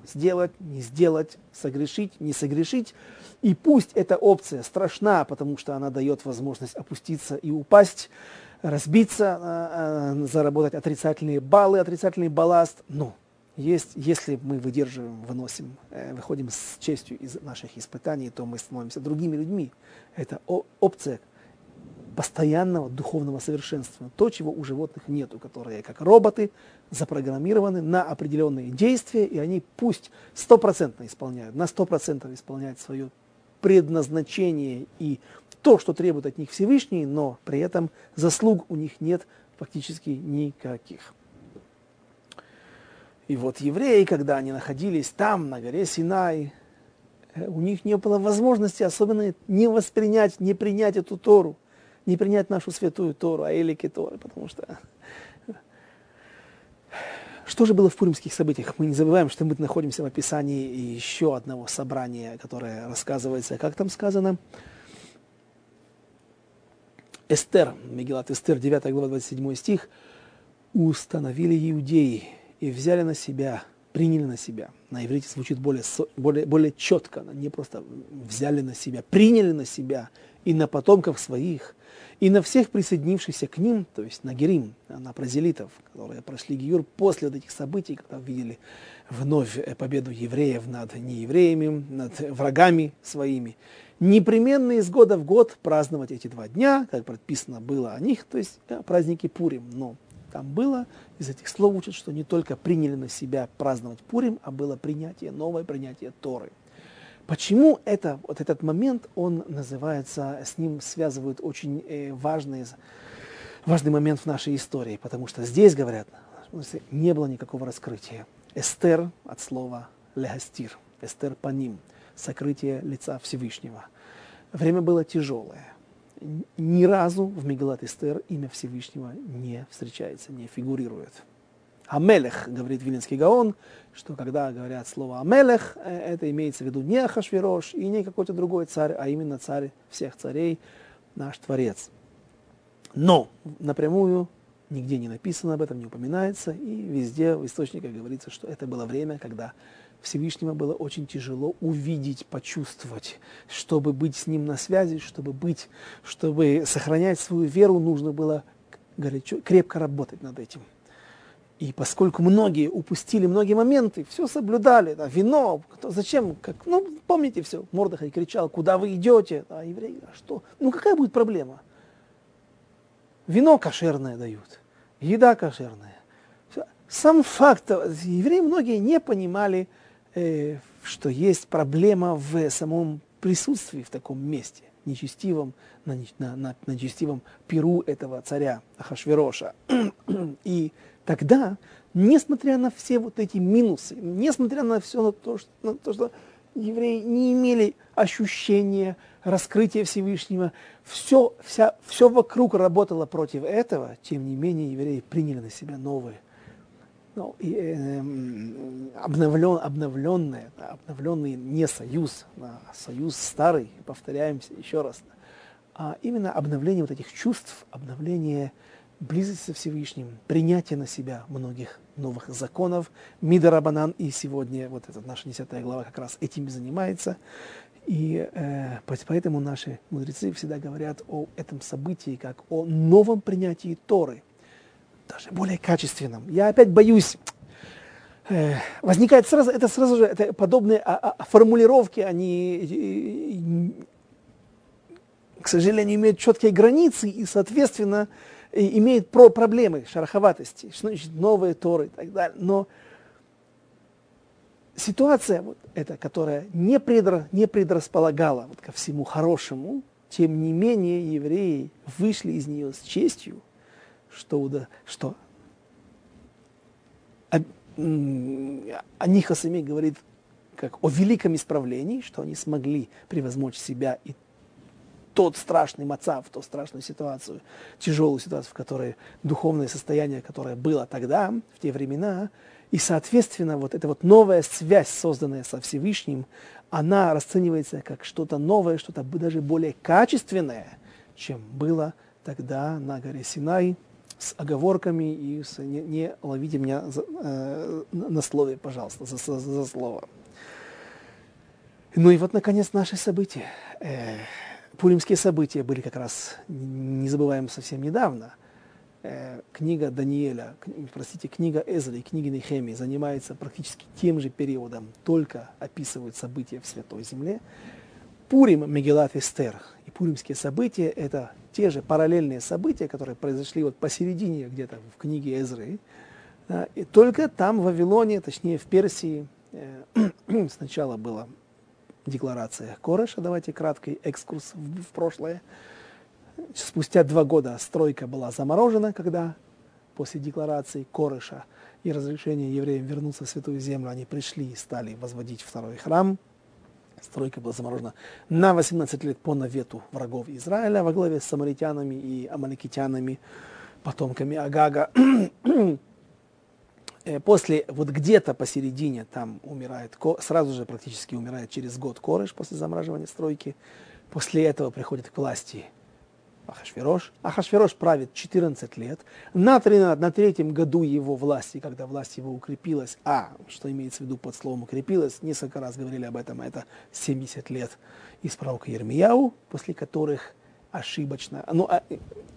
сделать, не сделать, согрешить, не согрешить. И пусть эта опция страшна, потому что она дает возможность опуститься и упасть, разбиться, э, э, заработать отрицательные баллы, отрицательный балласт, но есть, если мы выдерживаем, выносим, э, выходим с честью из наших испытаний, то мы становимся другими людьми. Это опция, постоянного духовного совершенства. То, чего у животных нету, которые как роботы запрограммированы на определенные действия, и они пусть стопроцентно исполняют, на сто процентов исполняют свое предназначение и то, что требует от них Всевышний, но при этом заслуг у них нет фактически никаких. И вот евреи, когда они находились там, на горе Синай, э, у них не было возможности особенно не воспринять, не принять эту Тору не принять нашу святую Тору, а Элики Торы, потому что... Что же было в пуримских событиях? Мы не забываем, что мы находимся в описании еще одного собрания, которое рассказывается, как там сказано, Эстер, Мегилат Эстер, 9 глава, 27 стих, установили иудеи и взяли на себя, приняли на себя. На иврите звучит более, более, более четко, не просто взяли на себя, приняли на себя и на потомков своих и на всех присоединившихся к ним, то есть на Герим, на прозелитов, которые прошли Гиюр после вот этих событий, когда увидели вновь победу евреев над неевреями, над врагами своими, непременно из года в год праздновать эти два дня, как предписано было о них, то есть праздники Пурим. Но там было, из этих слов учат, что не только приняли на себя праздновать Пурим, а было принятие, новое принятие Торы – Почему это, вот этот момент, он называется, с ним связывают очень э, важный, важный момент в нашей истории, потому что здесь, говорят, не было никакого раскрытия. Эстер от слова легастир, эстер по ним, сокрытие лица Всевышнего. Время было тяжелое. Ни разу в Мегалат Эстер имя Всевышнего не встречается, не фигурирует. Амелех, говорит Вилинский Гаон, что когда говорят слово Амелех, э, это имеется в виду не Ахашвирош и не какой-то другой царь, а именно царь всех царей, наш Творец. Но напрямую нигде не написано об этом, не упоминается, и везде в источниках говорится, что это было время, когда Всевышнего было очень тяжело увидеть, почувствовать. Чтобы быть с ним на связи, чтобы быть, чтобы сохранять свою веру, нужно было горячо, крепко работать над этим. И поскольку многие упустили многие моменты, все соблюдали, да, вино, то зачем, как, ну, помните все, Мордыхай кричал, куда вы идете, а евреи, а что, ну какая будет проблема? Вино кошерное дают, еда кошерная. Сам факт, евреи многие не понимали, э, что есть проблема в самом присутствии в таком месте, нечестивом, на, на, на, на нечестивом перу этого царя Ахашвероша. <clears throat> И Тогда, несмотря на все вот эти минусы, несмотря на все на то, что, на то, что евреи не имели ощущения раскрытия Всевышнего, все, вся, все вокруг работало против этого, тем не менее евреи приняли на себя новые, ну, и, э, обновлен, обновленное, обновленный не союз, а союз старый, повторяемся еще раз, а именно обновление вот этих чувств, обновление близость со Всевышним, принятие на себя многих новых законов, Мидарабанан, и сегодня вот эта наша десятая глава как раз этим занимается. И э, поэтому наши мудрецы всегда говорят о этом событии как о новом принятии Торы, даже более качественном. Я опять боюсь, э, возникает сразу, это сразу же, это подобные а, а, формулировки, они, э, к сожалению, имеют четкие границы и, соответственно, имеют про проблемы шероховатости, что значит новые Торы и так далее. Но ситуация вот эта, которая не, предра, не предрасполагала вот ко всему хорошему, тем не менее евреи вышли из нее с честью, что, да, что о, о них Асами говорит как о великом исправлении, что они смогли превозмочь себя и тот страшный мацав, ту страшную ситуацию, тяжелую ситуацию, в которой духовное состояние, которое было тогда, в те времена, и, соответственно, вот эта вот новая связь, созданная со Всевышним, она расценивается как что-то новое, что-то даже более качественное, чем было тогда на горе Синай, с оговорками и с, не, не ловите меня за, э, на слове, пожалуйста, за, за, за слово. Ну и вот, наконец, наши события. Э, пуримские события были как раз, не забываем, совсем недавно – Э, книга Даниэля, простите, книга Эзры и книга Нехемии занимается практически тем же периодом, только описывают события в Святой Земле. Пурим, Мегелат Эстер и пуримские события – это те же параллельные события, которые произошли вот посередине где-то в книге Эзры. И только там, в Вавилоне, точнее в Персии, э, <clears throat> сначала была декларация Кореша, давайте краткий экскурс в, в прошлое – Спустя два года стройка была заморожена, когда после декларации Корыша и разрешения евреям вернуться в Святую Землю, они пришли и стали возводить второй храм. Стройка была заморожена на 18 лет по навету врагов Израиля во главе с самаритянами и амаликитянами, потомками Агага. Э, после, вот где-то посередине там умирает, сразу же практически умирает через год Корыш после замораживания стройки. После этого приходит к власти Ахашвирош. Ахашвирош правит 14 лет. На, 13, на третьем году его власти, когда власть его укрепилась, а, что имеется в виду под словом укрепилась, несколько раз говорили об этом, это 70 лет из пророка Ермияу, после которых ошибочно, ну, а,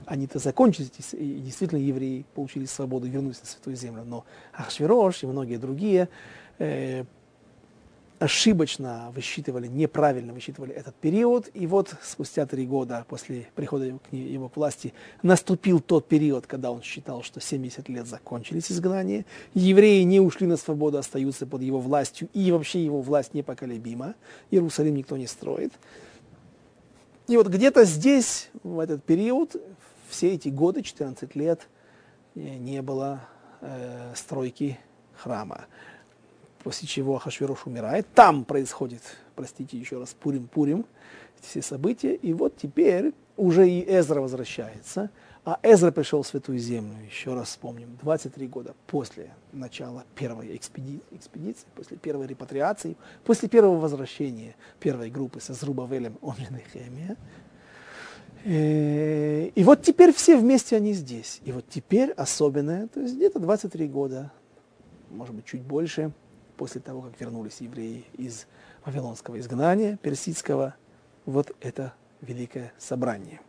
они-то закончились, и действительно евреи получили свободу, вернулись на Святую Землю, но Ахашвирош и многие другие э, ошибочно высчитывали, неправильно высчитывали этот период. И вот спустя три года после прихода его к, его к власти наступил тот период, когда он считал, что 70 лет закончились изгнания. Евреи не ушли на свободу, остаются под его властью, и вообще его власть непоколебима. Иерусалим никто не строит. И вот где-то здесь, в этот период, все эти годы, 14 лет, не было э, стройки храма после чего Ахашвирош умирает. Там происходит, простите еще раз, Пурим-Пурим, все события. И вот теперь уже и Эзра возвращается, а Эзра пришел в Святую Землю, еще раз вспомним, 23 года после начала первой экспеди экспедиции, после первой репатриации, после первого возвращения первой группы со Зрубавелем, он же Нехемия. Э, и вот теперь все вместе они здесь. И вот теперь особенное, то есть где-то 23 года, может быть, чуть больше – после того, как вернулись евреи из Вавилонского изгнания, персидского, вот это великое собрание.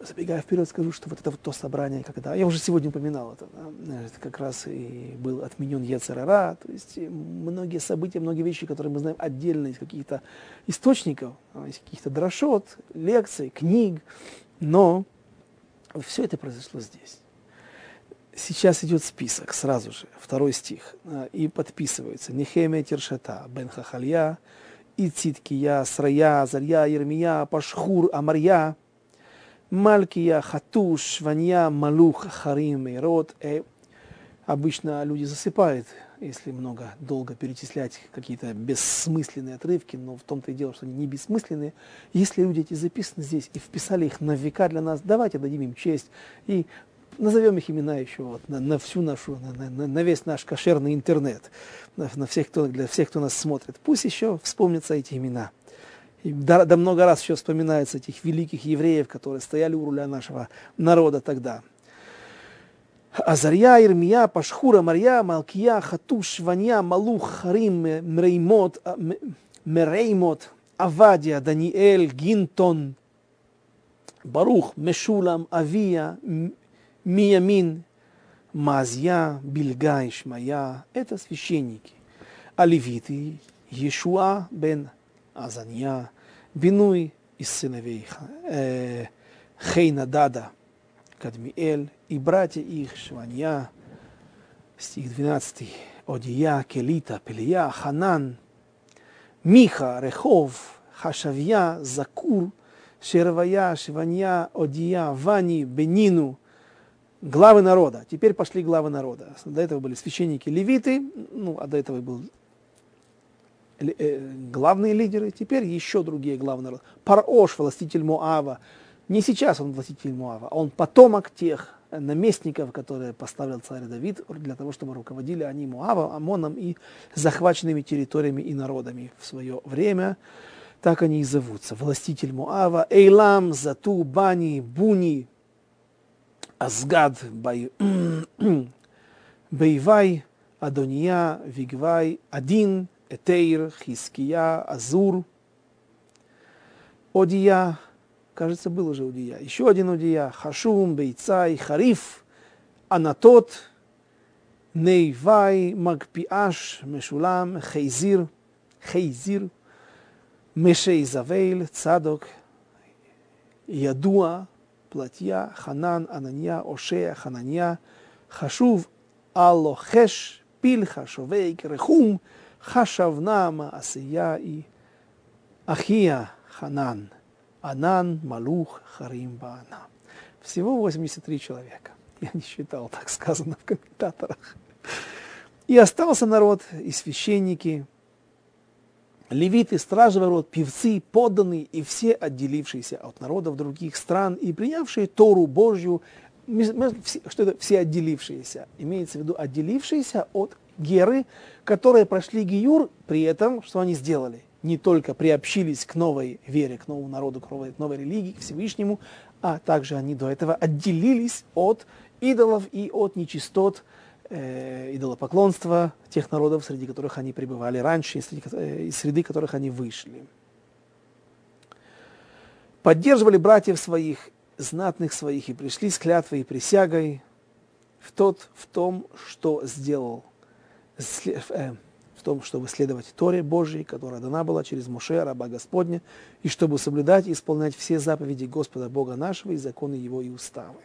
Забегая вперед, скажу, что вот это вот то собрание, когда, я уже сегодня упоминал это, да, это как раз и был отменен Ецерара, то есть многие события, многие вещи, которые мы знаем отдельно из каких-то источников, а, из каких-то дрошот, лекций, книг, но все это произошло здесь. Сейчас идет список сразу же, второй стих, э, и подписывается Нехемия Тершета, Бен Хахалья, Ицидкия, Срая, Зарья, Ермия, Пашхур, Амарья, Малькия, Хатуш, Ванья, Малух, Харим. И обычно люди засыпают, если много, долго перечислять какие-то бессмысленные отрывки, но в том-то и дело, что они не бессмысленные. Если люди эти записаны здесь и вписали их на века для нас, давайте дадим им честь и назовем их имена еще вот, на, на всю нашу, на, на, на весь наш кошерный интернет, на, на всех, кто, для всех, кто нас смотрит. Пусть еще вспомнятся эти имена. И да, да много раз еще вспоминается этих великих евреев, которые стояли у руля нашего народа тогда. Азарья, Ирмия, Пашхура, Марья, Малкия, Хатуш, Ванья, Малух, Харим, Мреймот, Мереймот, Авадия, Даниэль, Гинтон, Барух, Мешулам, Авия, Миямин, Мазья, Бильга и Шмая – это священники. А левиты – Иешуа бен Азанья, Бинуй из сыновей э, Хейна Дада, Кадмиэль и братья их Шванья, стих 12, Одия, Келита, Пелия, Ханан, Миха, Рехов, Хашавья, Закур, Шервая, Шиванья, Одия, Вани, Бенину, главы народа. Теперь пошли главы народа. До этого были священники левиты, ну, а до этого был главные лидеры, теперь еще другие народа. Парош, властитель Муава. Не сейчас он властитель Муава, а он потомок тех наместников, которые поставил царь Давид для того, чтобы руководили они Муавом, Амоном и захваченными территориями и народами в свое время. Так они и зовутся. Властитель Муава, Эйлам, Зату, Бани, Буни, Азгад, Бай... <clears throat> Бейвай, Адония, Вигвай, Один, Этейр, Хиския, Азур, Одия, кажется, был уже Удия, еще один Удия, Хашум, Бейцай, Хариф, Анатот, Нейвай, Магпиаш, Мешулам, Хейзир, Хейзир, Мешей Завейл, Цадок, Ядуа, Платья, Ханан, Ананья, Ошея, Хананья, Хашув, Аллохеш, Пильха, Шовейк, Рехум, Хашавна, Маасия и Ахия, Ханан, Анан, Малух, Харим, Баана. Всего 83 человека. Я не считал, так сказано в комментаторах. И остался народ, и священники, левиты, стражи ворот, певцы, подданные и все отделившиеся от народов других стран и принявшие Тору Божью, что это все отделившиеся, имеется в виду отделившиеся от геры, которые прошли Гиюр, при этом, что они сделали? Не только приобщились к новой вере, к новому народу, к новой, к новой религии, к Всевышнему, а также они до этого отделились от идолов и от нечистот, э, идолопоклонства тех народов, среди которых они пребывали раньше, среди, э, из среды которых они вышли. Поддерживали братьев своих, знатных своих, и пришли с клятвой и присягой в, тот, в том, что сделал, в том, чтобы следовать Торе Божьей, которая дана была через Моше, раба Господня, и чтобы соблюдать и исполнять все заповеди Господа Бога нашего и законы Его и уставы.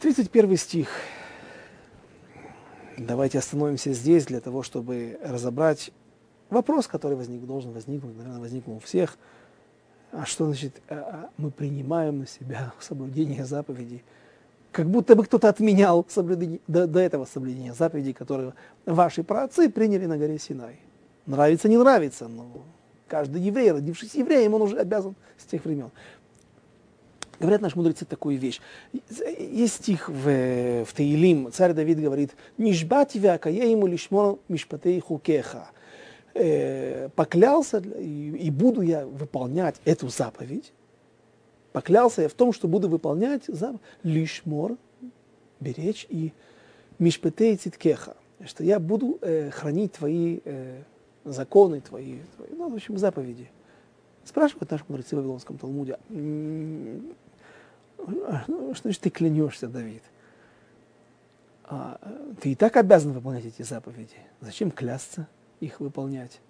31 стих. Давайте остановимся здесь для того, чтобы разобрать вопрос, который возник, должен возникнуть, наверное, возникнул у всех. А что значит а, а, мы принимаем на себя <laughs> соблюдение заповедей? Как будто бы кто-то отменял соблюдение, до, до этого соблюдения заповедей, которые ваши праотцы приняли на горе Синай. Нравится, не нравится, но каждый еврей, родившийся евреем, он уже обязан с тех времен. Говорят наши мудрецы такую вещь. Есть стих в, в Таилим, царь Давид говорит, «Нишбати вякаеему лишмор мишпатей хукеха». Э, поклялся, и, и буду я выполнять эту заповедь, поклялся я в том, что буду выполнять заповедь лишмор, беречь и мишпетей циткеха, что я буду э, хранить твои э, законы, твои, твои, ну, в общем, заповеди. Спрашивают наши мудрецы в Вавилонском Талмуде, что значит ты клянешься, Давид? А, ты и так обязан выполнять эти заповеди. Зачем клясться их выполнять?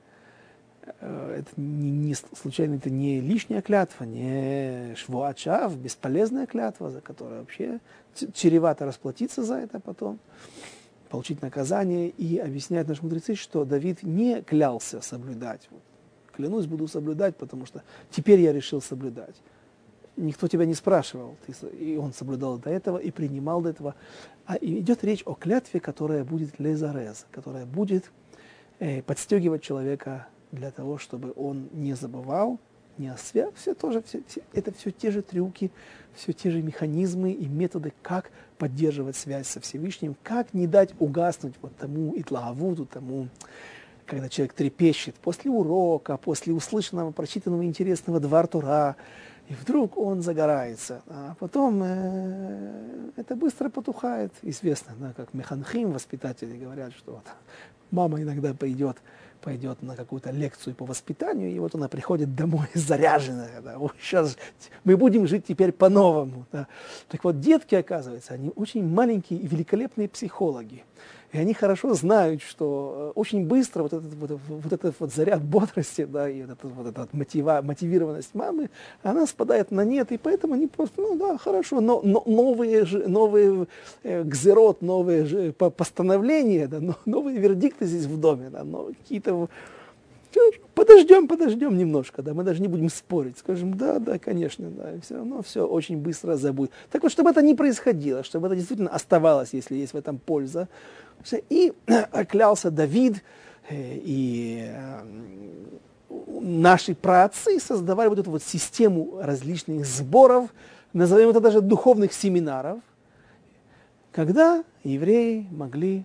Э, это не, не случайно это не лишняя клятва, не швуачав, бесполезная клятва, за которую вообще чревато расплатиться за это потом, получить наказание. И объясняют наши мудрецы, что Давид не клялся соблюдать. Клянусь, буду соблюдать, потому что теперь я решил соблюдать никто тебя не спрашивал, ты, и он соблюдал до этого и принимал до этого. А идет речь о клятве, которая будет лезарез, которая будет э, подстегивать человека для того, чтобы он не забывал, не освя... все тоже, все, все, это все те же трюки, все те же механизмы и методы, как поддерживать связь со Всевышним, как не дать угаснуть вот тому итлагавуду, тому когда человек трепещет после урока, после услышанного, прочитанного интересного Двар Тура, и вдруг он загорается. А потом э, это быстро потухает. Известно, да, как механхим, воспитатели говорят, что вот, мама иногда пойдет пойдет на какую-то лекцию по воспитанию, и вот она приходит домой <laughs> заряженная. Да, вот сейчас мы будем жить теперь по-новому. Да. Так вот, детки, оказывается, они очень маленькие и великолепные психологи. И они хорошо знают, что э, очень быстро вот этот вот, вот, этот вот заряд бодрости, да, и вот, этот, вот эта мотива, мотивированность мамы, она спадает на нет, и поэтому они просто, ну да, хорошо, но, но новые, новые э, новые же постановления, да, новые вердикты здесь в доме, да, какие-то подождем, подождем немножко, да, мы даже не будем спорить, скажем, да, да, конечно, да, и все равно все очень быстро забудет. Так вот, чтобы это не происходило, чтобы это действительно оставалось, если есть в этом польза, и <clears throat> клялся Давид, э, и э, наши праотцы создавали вот эту вот систему различных сборов, назовем это даже духовных семинаров, когда евреи могли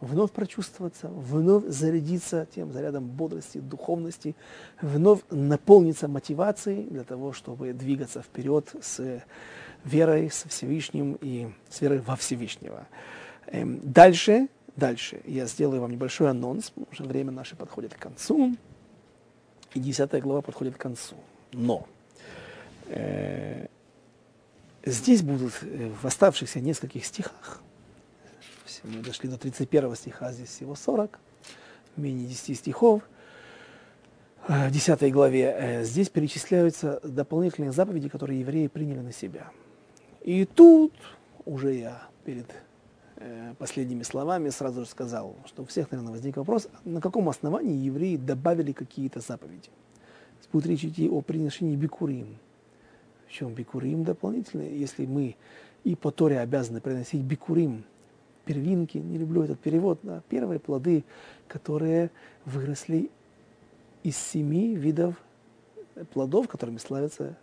вновь прочувствоваться, вновь зарядиться тем зарядом бодрости, духовности, вновь наполниться мотивацией для того, чтобы двигаться вперед с верой, со Всевышним и с верой во Всевышнего. Эм, дальше, дальше я сделаю вам небольшой анонс, уже время наше подходит к концу, и десятая глава подходит к концу. Но э, здесь будут э, в оставшихся нескольких стихах мы дошли до 31 стиха, здесь всего 40, менее 10 стихов. В 10 главе э, здесь перечисляются дополнительные заповеди, которые евреи приняли на себя. И тут уже я перед э, последними словами сразу же сказал, что у всех, наверное, возник вопрос, на каком основании евреи добавили какие-то заповеди. Будет речь идти о приношении бикурим. В чем бикурим дополнительно? Если мы и по Торе обязаны приносить бикурим первинки, не люблю этот перевод, да, первые плоды, которые выросли из семи видов плодов, которыми славится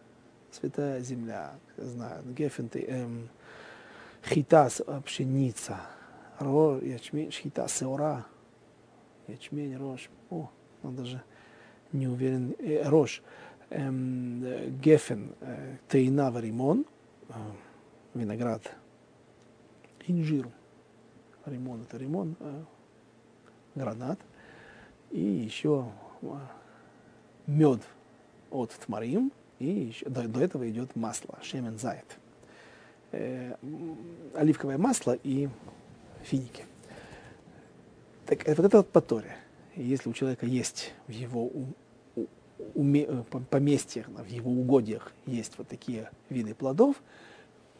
Святая Земля. Знаю, гефенты, эм, хита, пшеница, ро, ячмень, хита, сеора, ячмень, рожь. О, он даже не уверен, э, рожь. Эм, гефен, э, тейна, римон, э, виноград, инжир. Ремон это ремон, э, гранат, и еще э, мед от тмарим, и еще, до, до этого идет масло, шемен зайт, э, оливковое масло и финики. Так вот это вот по Торе. Если у человека есть в его уме, э, поместьях, в его угодьях есть вот такие виды плодов,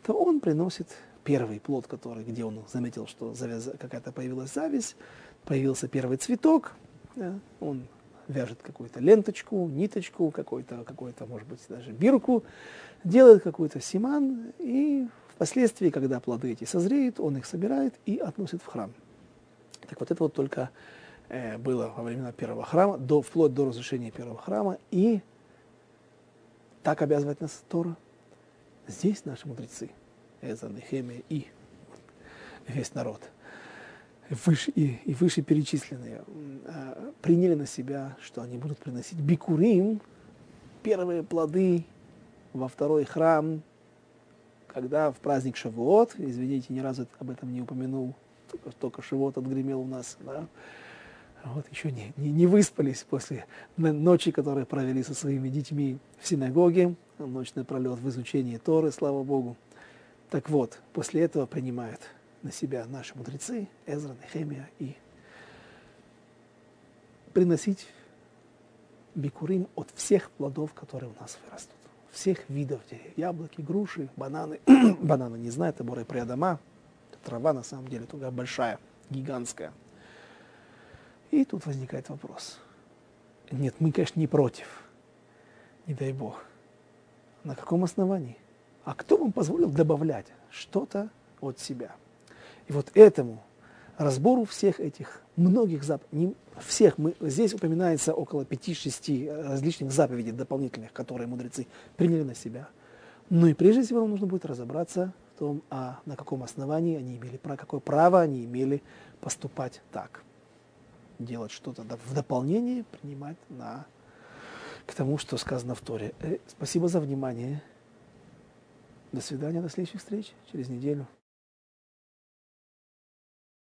то он приносит первый плод, который, где он заметил, что завяз... какая-то появилась зависть, появился первый цветок, да, он вяжет какую-то ленточку, ниточку, какой-то, какой-то, может быть, даже бирку, делает какой-то симан, и впоследствии, когда плоды эти созреют, он их собирает и относит в храм. Так вот это вот только э, было во времена первого храма, до, вплоть до разрушения первого храма, и так обязывает нас Тора. Здесь наши мудрецы – Эза, Нехемия и весь народ, выше, и, и выше перечисленные, а, приняли на себя, что они будут приносить бикурим, первые плоды во второй храм, когда в праздник Шавуот, извините, ни разу об этом не упомянул, только, только Шавуот отгремел у нас, да, вот еще не, не, не выспались после ночи, которые провели со своими детьми в синагоге, ночь напролет в изучении Торы, слава Богу. Так вот, после этого принимают на себя наши мудрецы, Эзра, Нехемия, и приносить бикурим от всех плодов, которые у нас вырастут. Всех видов деревьев. Яблоки, груши, бананы. <clears throat> бананы не знаю, это боры приадама. Трава на самом деле только большая, гигантская. И тут возникает вопрос. Нет, мы, конечно, не против. Не дай Бог. На каком основании? а кто вам позволил добавлять что-то от себя? И вот этому разбору всех этих многих заповедей, всех, мы, здесь упоминается около 5-6 различных заповедей дополнительных, которые мудрецы приняли на себя. Ну и прежде всего нужно будет разобраться в том, а на каком основании они имели, про какое право они имели поступать так. делать что-то в дополнение, принимать на, к тому, что сказано в Торе. Э, спасибо за внимание. До свидания, до следующих встреч через неделю.